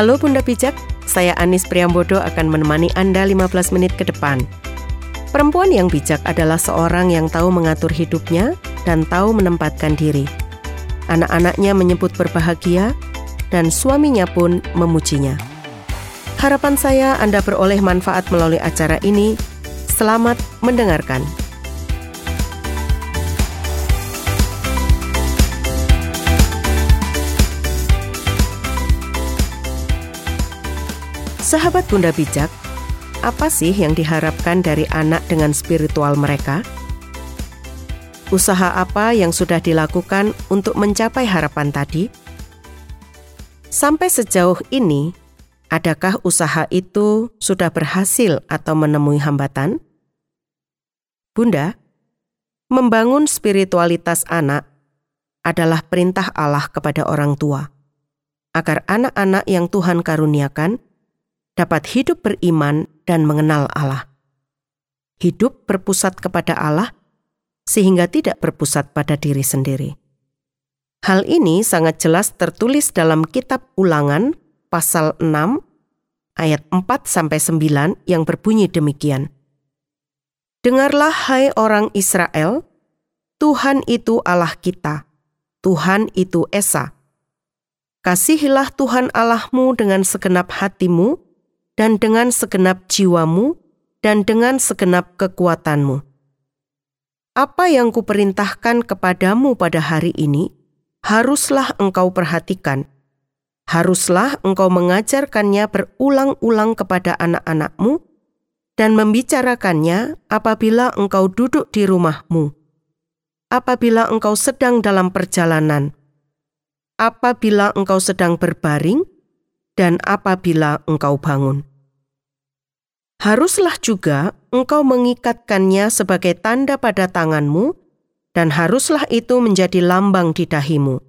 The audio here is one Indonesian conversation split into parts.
Halo Bunda Bijak, saya Anis Priambodo akan menemani Anda 15 menit ke depan. Perempuan yang bijak adalah seorang yang tahu mengatur hidupnya dan tahu menempatkan diri. Anak-anaknya menyebut berbahagia dan suaminya pun memujinya. Harapan saya Anda beroleh manfaat melalui acara ini. Selamat mendengarkan. Sahabat Bunda Bijak, apa sih yang diharapkan dari anak dengan spiritual mereka? Usaha apa yang sudah dilakukan untuk mencapai harapan tadi? Sampai sejauh ini, adakah usaha itu sudah berhasil atau menemui hambatan? Bunda, membangun spiritualitas anak adalah perintah Allah kepada orang tua, agar anak-anak yang Tuhan karuniakan dapat hidup beriman dan mengenal Allah. Hidup berpusat kepada Allah sehingga tidak berpusat pada diri sendiri. Hal ini sangat jelas tertulis dalam kitab Ulangan pasal 6 ayat 4 sampai 9 yang berbunyi demikian. Dengarlah hai orang Israel, Tuhan itu Allah kita, Tuhan itu Esa. Kasihilah Tuhan Allahmu dengan segenap hatimu, dan dengan segenap jiwamu dan dengan segenap kekuatanmu. Apa yang kuperintahkan kepadamu pada hari ini, haruslah engkau perhatikan. Haruslah engkau mengajarkannya berulang-ulang kepada anak-anakmu dan membicarakannya apabila engkau duduk di rumahmu, apabila engkau sedang dalam perjalanan, apabila engkau sedang berbaring, dan apabila engkau bangun haruslah juga engkau mengikatkannya sebagai tanda pada tanganmu, dan haruslah itu menjadi lambang di dahimu.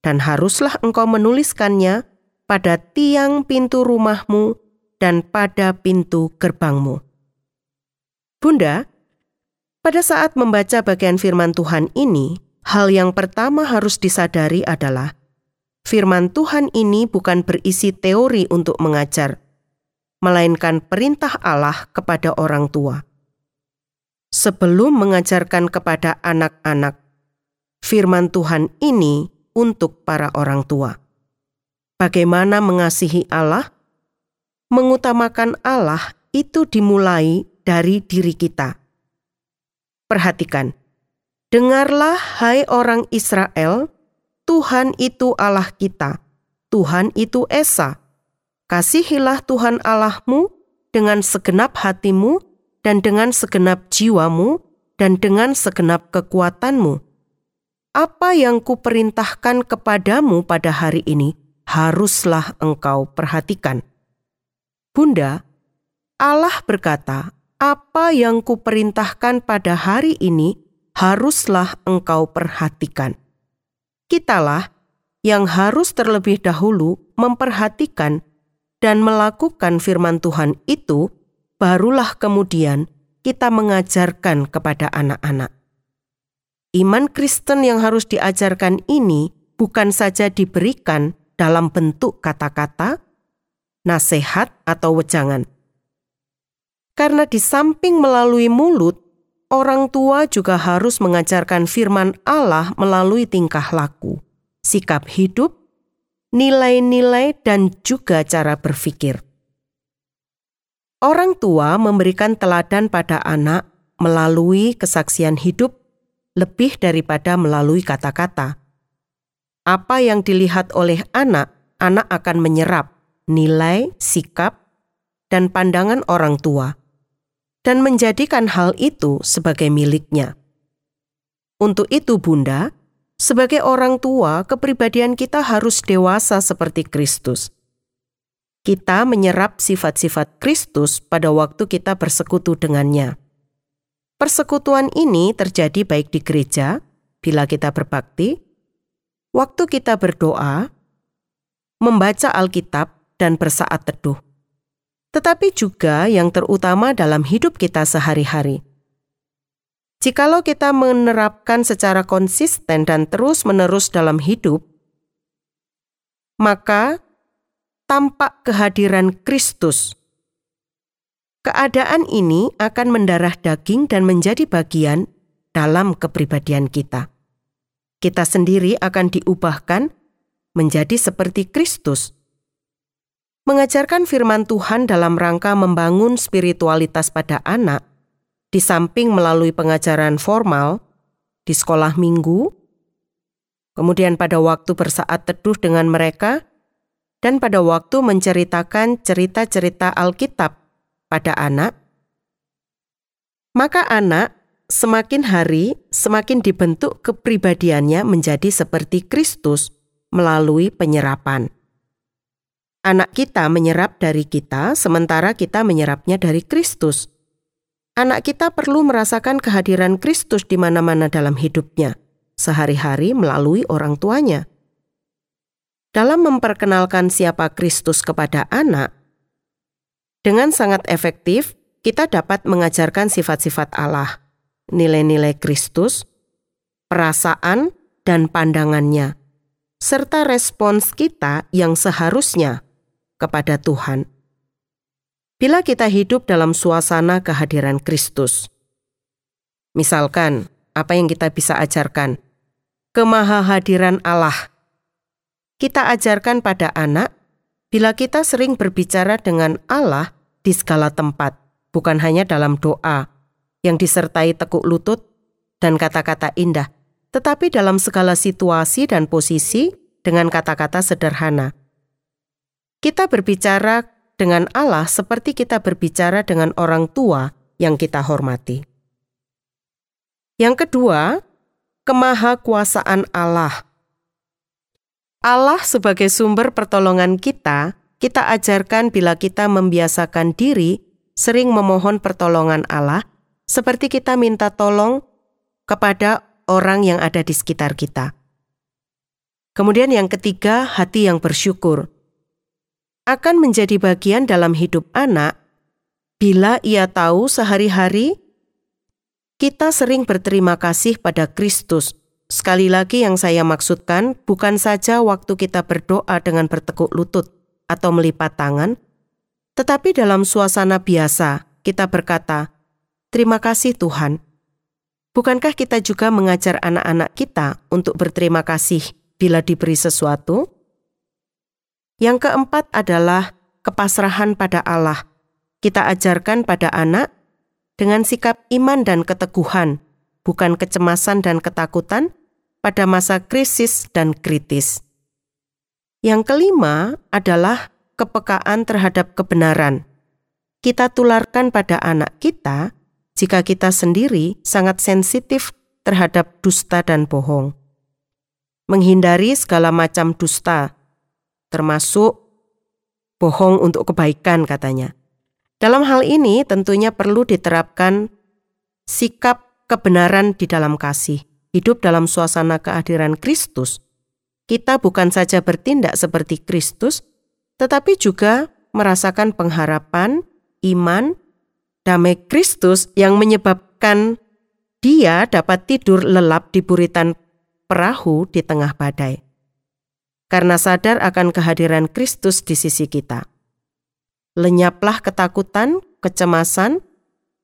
Dan haruslah engkau menuliskannya pada tiang pintu rumahmu dan pada pintu gerbangmu. Bunda, pada saat membaca bagian firman Tuhan ini, hal yang pertama harus disadari adalah firman Tuhan ini bukan berisi teori untuk mengajar, melainkan perintah Allah kepada orang tua. Sebelum mengajarkan kepada anak-anak, firman Tuhan ini untuk para orang tua. Bagaimana mengasihi Allah? Mengutamakan Allah itu dimulai dari diri kita. Perhatikan, dengarlah hai orang Israel, Tuhan itu Allah kita, Tuhan itu Esa, Kasihilah Tuhan Allahmu dengan segenap hatimu dan dengan segenap jiwamu dan dengan segenap kekuatanmu. Apa yang kuperintahkan kepadamu pada hari ini haruslah engkau perhatikan. Bunda, Allah berkata, apa yang kuperintahkan pada hari ini haruslah engkau perhatikan. Kitalah yang harus terlebih dahulu memperhatikan dan melakukan firman Tuhan itu, barulah kemudian kita mengajarkan kepada anak-anak. Iman Kristen yang harus diajarkan ini bukan saja diberikan dalam bentuk kata-kata, nasihat, atau wejangan. Karena di samping melalui mulut, orang tua juga harus mengajarkan firman Allah melalui tingkah laku, sikap hidup, nilai-nilai, dan juga cara berpikir. Orang tua memberikan teladan pada anak melalui kesaksian hidup lebih daripada melalui kata-kata. Apa yang dilihat oleh anak, anak akan menyerap nilai, sikap, dan pandangan orang tua, dan menjadikan hal itu sebagai miliknya. Untuk itu, Bunda, sebagai orang tua, kepribadian kita harus dewasa seperti Kristus. Kita menyerap sifat-sifat Kristus pada waktu kita bersekutu dengannya. Persekutuan ini terjadi baik di gereja, bila kita berbakti, waktu kita berdoa, membaca Alkitab, dan bersaat teduh. Tetapi juga yang terutama dalam hidup kita sehari-hari – Jikalau kita menerapkan secara konsisten dan terus-menerus dalam hidup, maka tampak kehadiran Kristus. Keadaan ini akan mendarah daging dan menjadi bagian dalam kepribadian kita. Kita sendiri akan diubahkan menjadi seperti Kristus. Mengajarkan firman Tuhan dalam rangka membangun spiritualitas pada anak, di samping melalui pengajaran formal di sekolah minggu, kemudian pada waktu bersaat teduh dengan mereka, dan pada waktu menceritakan cerita-cerita Alkitab pada anak, maka anak semakin hari semakin dibentuk kepribadiannya menjadi seperti Kristus melalui penyerapan. Anak kita menyerap dari kita, sementara kita menyerapnya dari Kristus. Anak kita perlu merasakan kehadiran Kristus di mana-mana dalam hidupnya, sehari-hari melalui orang tuanya. Dalam memperkenalkan siapa Kristus kepada anak, dengan sangat efektif, kita dapat mengajarkan sifat-sifat Allah, nilai-nilai Kristus, perasaan, dan pandangannya, serta respons kita yang seharusnya kepada Tuhan. Bila kita hidup dalam suasana kehadiran Kristus, misalkan apa yang kita bisa ajarkan, kemahahadiran Allah, kita ajarkan pada anak Bila kita sering berbicara dengan Allah di segala tempat, bukan hanya dalam doa yang disertai tekuk lutut dan kata-kata indah, tetapi dalam segala situasi dan posisi dengan kata-kata sederhana. Kita berbicara dengan Allah seperti kita berbicara dengan orang tua yang kita hormati. Yang kedua, kemahakuasaan Allah Allah sebagai sumber pertolongan kita, kita ajarkan bila kita membiasakan diri sering memohon pertolongan Allah, seperti kita minta tolong kepada orang yang ada di sekitar kita. Kemudian yang ketiga, hati yang bersyukur. Akan menjadi bagian dalam hidup anak bila ia tahu sehari-hari kita sering berterima kasih pada Kristus Sekali lagi yang saya maksudkan bukan saja waktu kita berdoa dengan bertekuk lutut atau melipat tangan, tetapi dalam suasana biasa kita berkata, "Terima kasih Tuhan." Bukankah kita juga mengajar anak-anak kita untuk berterima kasih bila diberi sesuatu? Yang keempat adalah kepasrahan pada Allah. Kita ajarkan pada anak dengan sikap iman dan keteguhan, bukan kecemasan dan ketakutan, pada masa krisis dan kritis. Yang kelima adalah kepekaan terhadap kebenaran. Kita tularkan pada anak kita jika kita sendiri sangat sensitif terhadap dusta dan bohong. Menghindari segala macam dusta, termasuk bohong untuk kebaikan katanya. Dalam hal ini tentunya perlu diterapkan sikap kebenaran di dalam kasih hidup dalam suasana kehadiran Kristus, kita bukan saja bertindak seperti Kristus, tetapi juga merasakan pengharapan, iman, damai Kristus yang menyebabkan dia dapat tidur lelap di buritan perahu di tengah badai. Karena sadar akan kehadiran Kristus di sisi kita. Lenyaplah ketakutan, kecemasan,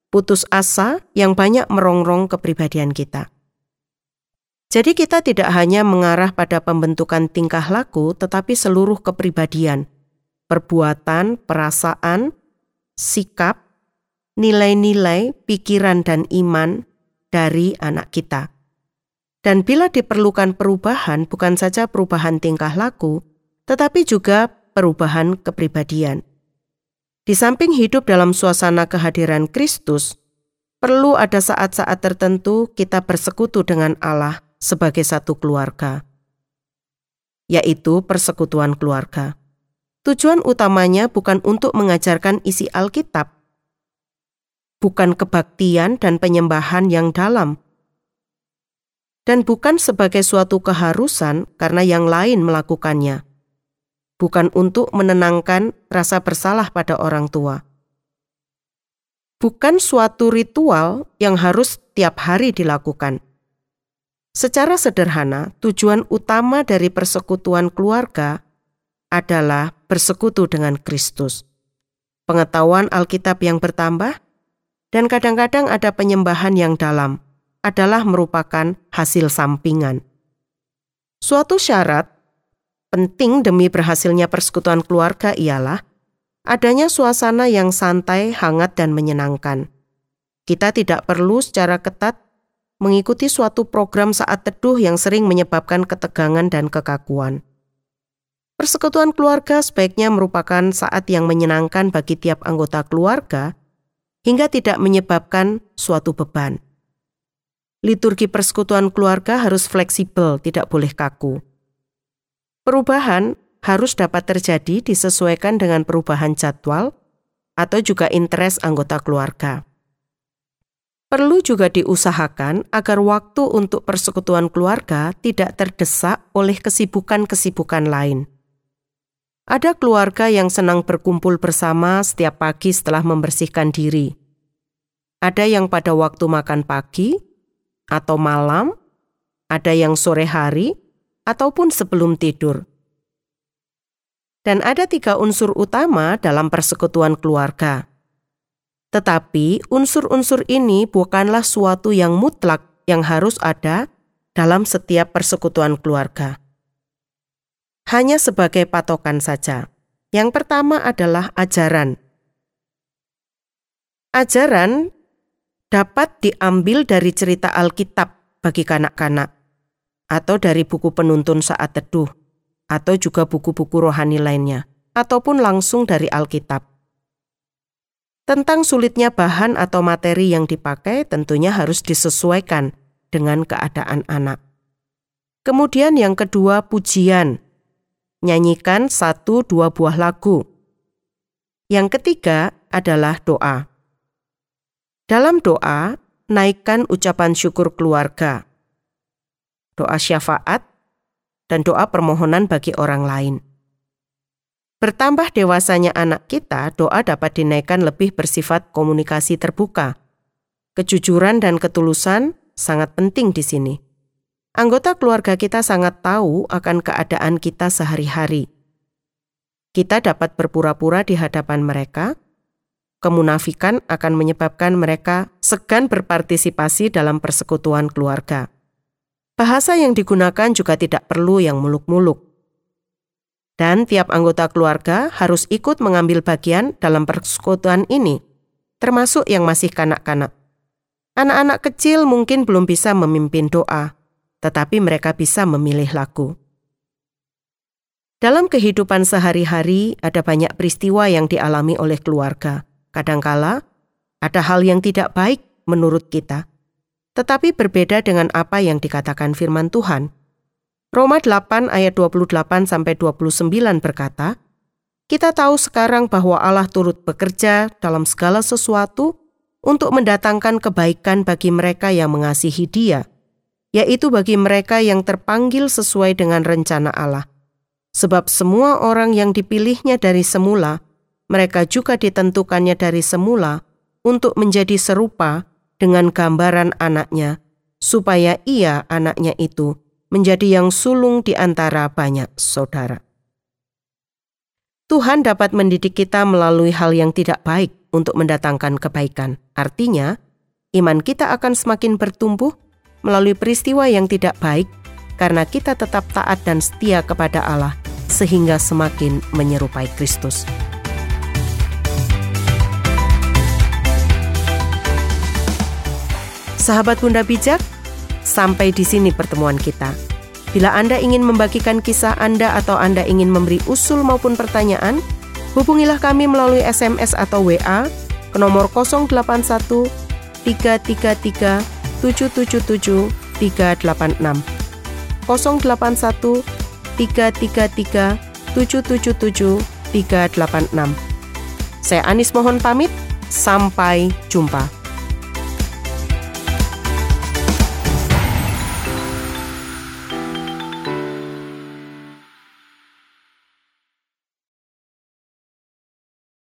putus asa yang banyak merongrong kepribadian kita. Jadi kita tidak hanya mengarah pada pembentukan tingkah laku tetapi seluruh kepribadian, perbuatan, perasaan, sikap, nilai-nilai, pikiran dan iman dari anak kita. Dan bila diperlukan perubahan bukan saja perubahan tingkah laku, tetapi juga perubahan kepribadian. Di samping hidup dalam suasana kehadiran Kristus, perlu ada saat-saat tertentu kita bersekutu dengan Allah sebagai satu keluarga, yaitu persekutuan keluarga. Tujuan utamanya bukan untuk mengajarkan isi Alkitab, bukan kebaktian dan penyembahan yang dalam, dan bukan sebagai suatu keharusan karena yang lain melakukannya, bukan untuk menenangkan rasa bersalah pada orang tua. Bukan suatu ritual yang harus tiap hari dilakukan, Secara sederhana, tujuan utama dari persekutuan keluarga adalah bersekutu dengan Kristus. Pengetahuan Alkitab yang bertambah, dan kadang-kadang ada penyembahan yang dalam, adalah merupakan hasil sampingan. Suatu syarat penting demi berhasilnya persekutuan keluarga ialah adanya suasana yang santai, hangat, dan menyenangkan. Kita tidak perlu secara ketat mengikuti suatu program saat teduh yang sering menyebabkan ketegangan dan kekakuan. Persekutuan keluarga sebaiknya merupakan saat yang menyenangkan bagi tiap anggota keluarga hingga tidak menyebabkan suatu beban. Liturgi persekutuan keluarga harus fleksibel, tidak boleh kaku. Perubahan harus dapat terjadi disesuaikan dengan perubahan jadwal atau juga interest anggota keluarga. Perlu juga diusahakan agar waktu untuk persekutuan keluarga tidak terdesak oleh kesibukan-kesibukan lain. Ada keluarga yang senang berkumpul bersama setiap pagi setelah membersihkan diri. Ada yang pada waktu makan pagi atau malam, ada yang sore hari, ataupun sebelum tidur. Dan ada tiga unsur utama dalam persekutuan keluarga. Tetapi unsur-unsur ini bukanlah suatu yang mutlak yang harus ada dalam setiap persekutuan keluarga hanya sebagai patokan saja. Yang pertama adalah ajaran. Ajaran dapat diambil dari cerita Alkitab bagi kanak-kanak, atau dari buku penuntun saat teduh, atau juga buku-buku rohani lainnya, ataupun langsung dari Alkitab. Tentang sulitnya bahan atau materi yang dipakai tentunya harus disesuaikan dengan keadaan anak. Kemudian yang kedua pujian nyanyikan satu dua buah lagu. Yang ketiga adalah doa. Dalam doa, naikkan ucapan syukur keluarga, doa syafaat, dan doa permohonan bagi orang lain. Bertambah dewasanya anak kita, doa dapat dinaikkan lebih bersifat komunikasi terbuka. Kejujuran dan ketulusan sangat penting di sini. Anggota keluarga kita sangat tahu akan keadaan kita sehari-hari. Kita dapat berpura-pura di hadapan mereka. Kemunafikan akan menyebabkan mereka segan berpartisipasi dalam persekutuan keluarga. Bahasa yang digunakan juga tidak perlu yang muluk-muluk. Dan tiap anggota keluarga harus ikut mengambil bagian dalam persekutuan ini, termasuk yang masih kanak-kanak. Anak-anak kecil mungkin belum bisa memimpin doa, tetapi mereka bisa memilih lagu. Dalam kehidupan sehari-hari ada banyak peristiwa yang dialami oleh keluarga. Kadangkala ada hal yang tidak baik menurut kita, tetapi berbeda dengan apa yang dikatakan firman Tuhan. Roma 8 ayat 28 sampai 29 berkata, kita tahu sekarang bahwa Allah turut bekerja dalam segala sesuatu untuk mendatangkan kebaikan bagi mereka yang mengasihi Dia yaitu bagi mereka yang terpanggil sesuai dengan rencana Allah. Sebab semua orang yang dipilihnya dari semula, mereka juga ditentukannya dari semula untuk menjadi serupa dengan gambaran anaknya, supaya ia anaknya itu menjadi yang sulung di antara banyak saudara. Tuhan dapat mendidik kita melalui hal yang tidak baik untuk mendatangkan kebaikan. Artinya, iman kita akan semakin bertumbuh melalui peristiwa yang tidak baik karena kita tetap taat dan setia kepada Allah sehingga semakin menyerupai Kristus. Sahabat Bunda Bijak, sampai di sini pertemuan kita. Bila Anda ingin membagikan kisah Anda atau Anda ingin memberi usul maupun pertanyaan, hubungilah kami melalui SMS atau WA ke nomor 081 333 777 386 081 333 777 386 Saya Anis mohon pamit, sampai jumpa.